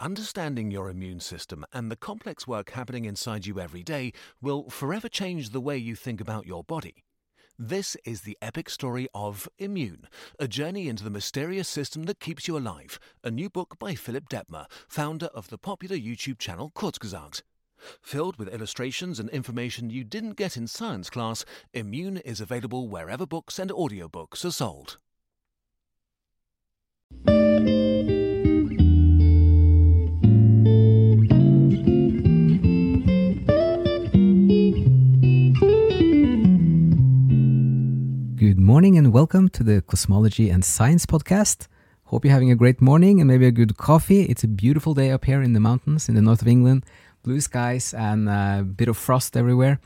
Understanding your immune system and the complex work happening inside you every day will forever change the way you think about your body. This is the epic story of Immune, a journey into the mysterious system that keeps you alive. A new book by Philip Dettmer, founder of the popular YouTube channel Kurzgesagt. Filled with illustrations and information you didn't get in science class, Immune is available wherever books and audiobooks are sold. Morning and welcome to the Cosmology and Science podcast. Hope you're having a great morning and maybe a good coffee. It's a beautiful day up here in the mountains in the north of England, blue skies and a bit of frost everywhere.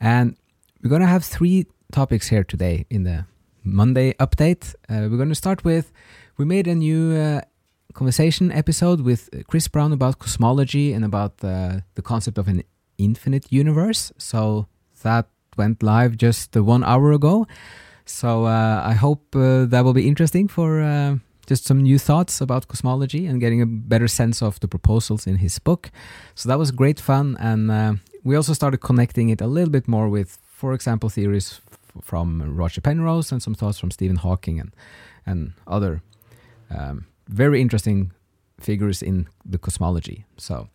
And we're going to have three topics here today in the Monday update. Uh, we're going to start with we made a new uh, conversation episode with Chris Brown about cosmology and about uh, the concept of an infinite universe. So that went live just one hour ago. So uh, I hope uh, that will be interesting for uh, just some new thoughts about cosmology and getting a better sense of the proposals in his book. So that was great fun, and uh, we also started connecting it a little bit more with, for example, theories from Roger Penrose and some thoughts from Stephen Hawking and and other um, very interesting figures in the cosmology. So.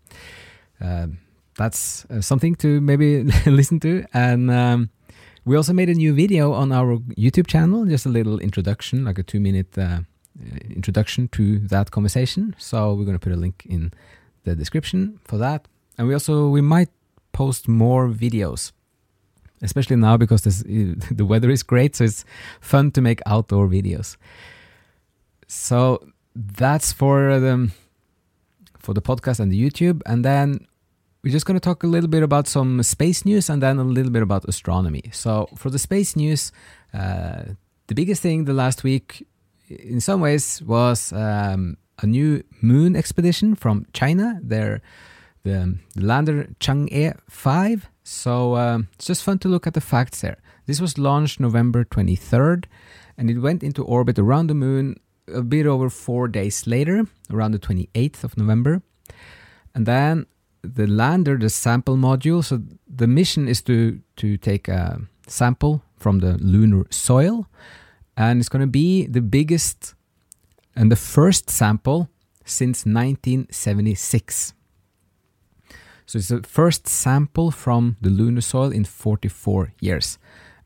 Um, that's uh, something to maybe listen to and um, we also made a new video on our YouTube channel, just a little introduction, like a two minute uh, introduction to that conversation. So we're going to put a link in the description for that. And we also, we might post more videos, especially now because this, the weather is great. So it's fun to make outdoor videos. So that's for the, for the podcast and the YouTube. And then we're just going to talk a little bit about some space news and then a little bit about astronomy. So, for the space news, uh, the biggest thing the last week, in some ways, was um, a new moon expedition from China. They're the, the lander Chang'e 5. So, um, it's just fun to look at the facts there. This was launched November 23rd and it went into orbit around the moon a bit over four days later, around the 28th of November. And then the lander, the sample module. So the mission is to to take a sample from the lunar soil, and it's going to be the biggest and the first sample since 1976. So it's the first sample from the lunar soil in 44 years,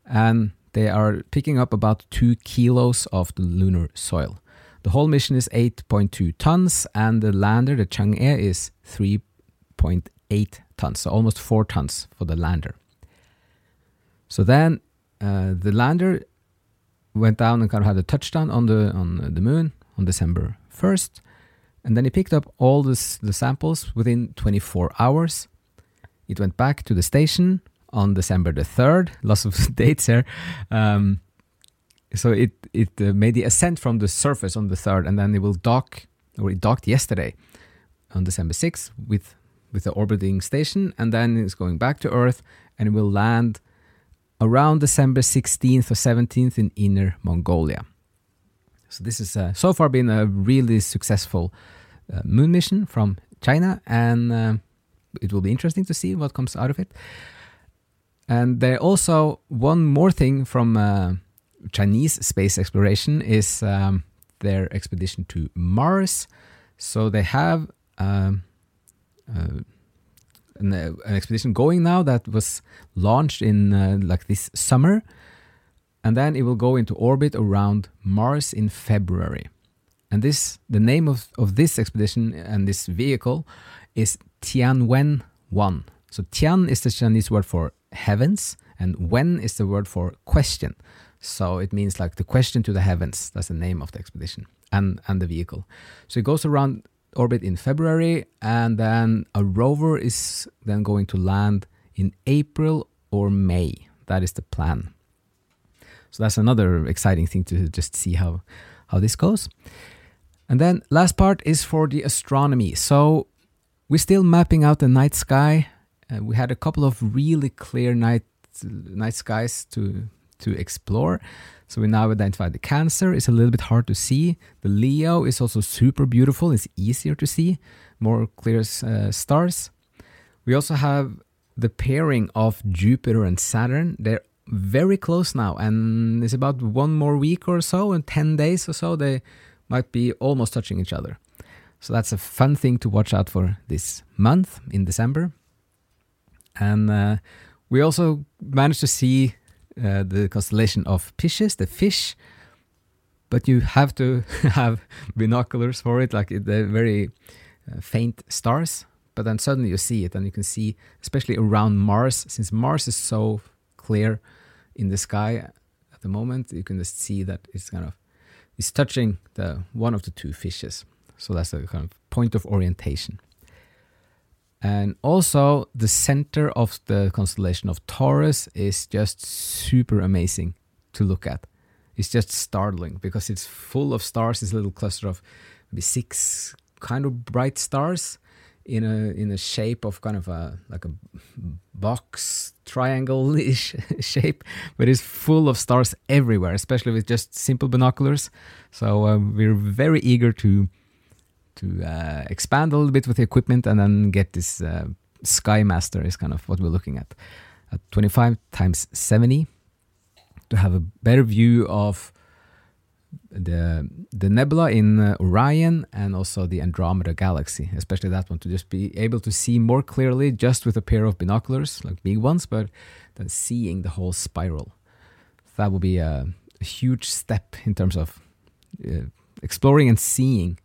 and they are picking up about two kilos of the lunar soil. The whole mission is 8.2 tons, and the lander, the Chang'e, is 3 0.8 tons, so almost 4 tons for the lander. So then uh, the lander went down and kind of had a touchdown on the on the moon on December 1st, and then he picked up all this, the samples within 24 hours. It went back to the station on December the 3rd. Lots of dates here. Um, so it it uh, made the ascent from the surface on the 3rd, and then it will dock, or it docked yesterday on December 6th with with the orbiting station, and then it's going back to Earth, and will land around December 16th or 17th in Inner Mongolia. So this has uh, so far been a really successful uh, moon mission from China, and uh, it will be interesting to see what comes out of it. And there also one more thing from uh, Chinese space exploration is um, their expedition to Mars. So they have um, an, uh, an, expedition going now that was launched in uh, like this summer, and then it will go into orbit around Mars in February. And this, the name of, of this expedition and this vehicle is Tianwen 1. So Tian is the Chinese word for heavens, and Wen is the word for question. So it means like the question to the heavens. That's the name of the expedition and, and the vehicle. So it goes around orbit in February, and then a rover is then going to land in April or May. That is the plan. So that's another exciting thing to just see how how this goes. And then last part is for the astronomy. So we're still mapping out the night sky. Uh, we had a couple of really clear night night skies to to explore. So we now identified the Cancer is a little bit hard to see. The Leo is also super beautiful. It's easier to see, more clear uh, stars. We also have the pairing of Jupiter and Saturn. They're very close now, and it's about one more week or so, and 10 days or so, they might be almost touching each other. So that's a fun thing to watch out for this month in December. And uh, we also managed to see uh, the constellation of Pisces, the fish, but you have to have binoculars for it, like they're very uh, faint stars. But then suddenly you see it, and you can see, especially around Mars, since Mars is so clear in the sky at the moment, you can just see that it's kind of it's touching the one of the two fishes. So that's a kind of point of orientation. And also, the center of the constellation of Taurus is just super amazing to look at. It's just startling because it's full of stars. It's a little cluster of maybe six kind of bright stars in a in a shape of kind of a like a box triangle-ish shape, but it's full of stars everywhere, especially with just simple binoculars. So um, we're very eager to to uh, expand a little bit with the equipment and then get this uh, Sky Master is kind of what we're looking at at 25 times 70 to have a better view of the the nebula in uh, Orion and also the Andromeda galaxy, especially that one, to just be able to see more clearly just with a pair of binoculars, like big ones, but then seeing the whole spiral. That will be a, a huge step in terms of uh, exploring and seeing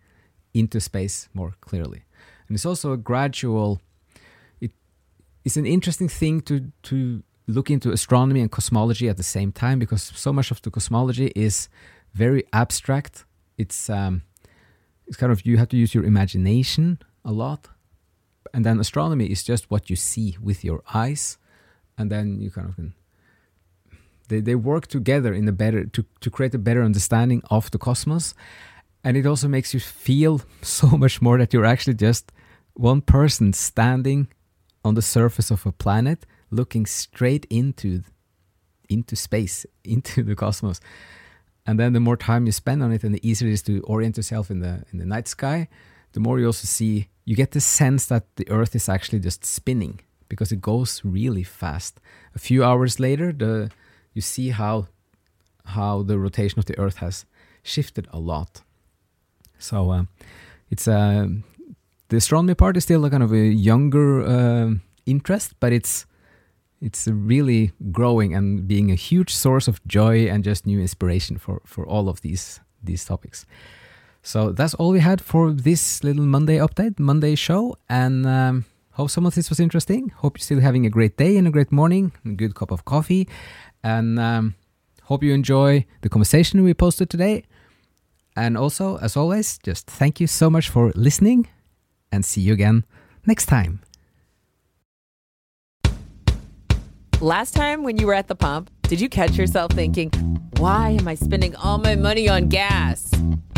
into space more clearly. And it's also a gradual. It, it's an interesting thing to to look into astronomy and cosmology at the same time because so much of the cosmology is very abstract. It's um, it's kind of you have to use your imagination a lot, and then astronomy is just what you see with your eyes, and then you kind of can. They, they work together in a better to, to create a better understanding of the cosmos and it also makes you feel so much more that you're actually just one person standing on the surface of a planet looking straight into into space into the cosmos. And then the more time you spend on it and the easier it is to orient yourself in the in the night sky the more you also see you get the sense that the earth is actually just spinning because it goes really fast. A few hours later the you see how how the rotation of the earth has shifted a lot so uh, it's uh, the astronomy part is still a kind of a younger uh, interest but it's it's really growing and being a huge source of joy and just new inspiration for for all of these these topics. So that's all we had for this little Monday update, Monday show, and um, hope some of this was interesting. Hope you're still having a great day and a great morning, a good cup of coffee, and um, hope you enjoy the conversation we posted today. And also, as always, just thank you so much for listening, and see you again next time. Last time when you were at the pump, did you catch yourself thinking, why am I spending all my money on gas?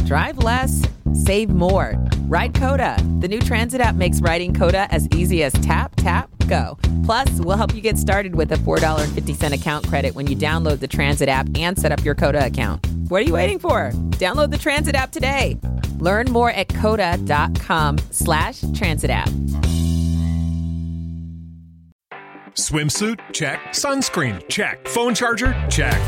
Drive less, save more. Ride COTA. The new transit app makes riding COTA as easy as tap, tap, go. Plus, we'll help you get started with a $4.50 account credit when you download the transit app and set up your COTA account. What are you waiting for? Download the transit app today. Learn more at cota.com slash transit app. Swimsuit? Check. Sunscreen? Check. Phone charger? Check.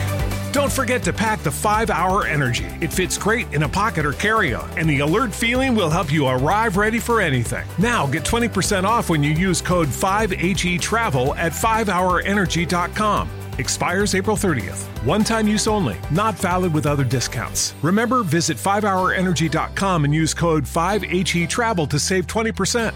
Don't forget to pack the 5 Hour Energy. It fits great in a pocket or carry on, and the alert feeling will help you arrive ready for anything. Now get 20% off when you use code 5HE Travel at 5hourenergy.com. Expires April 30th. One time use only, not valid with other discounts. Remember, visit 5hourenergy.com and use code 5HE Travel to save 20%.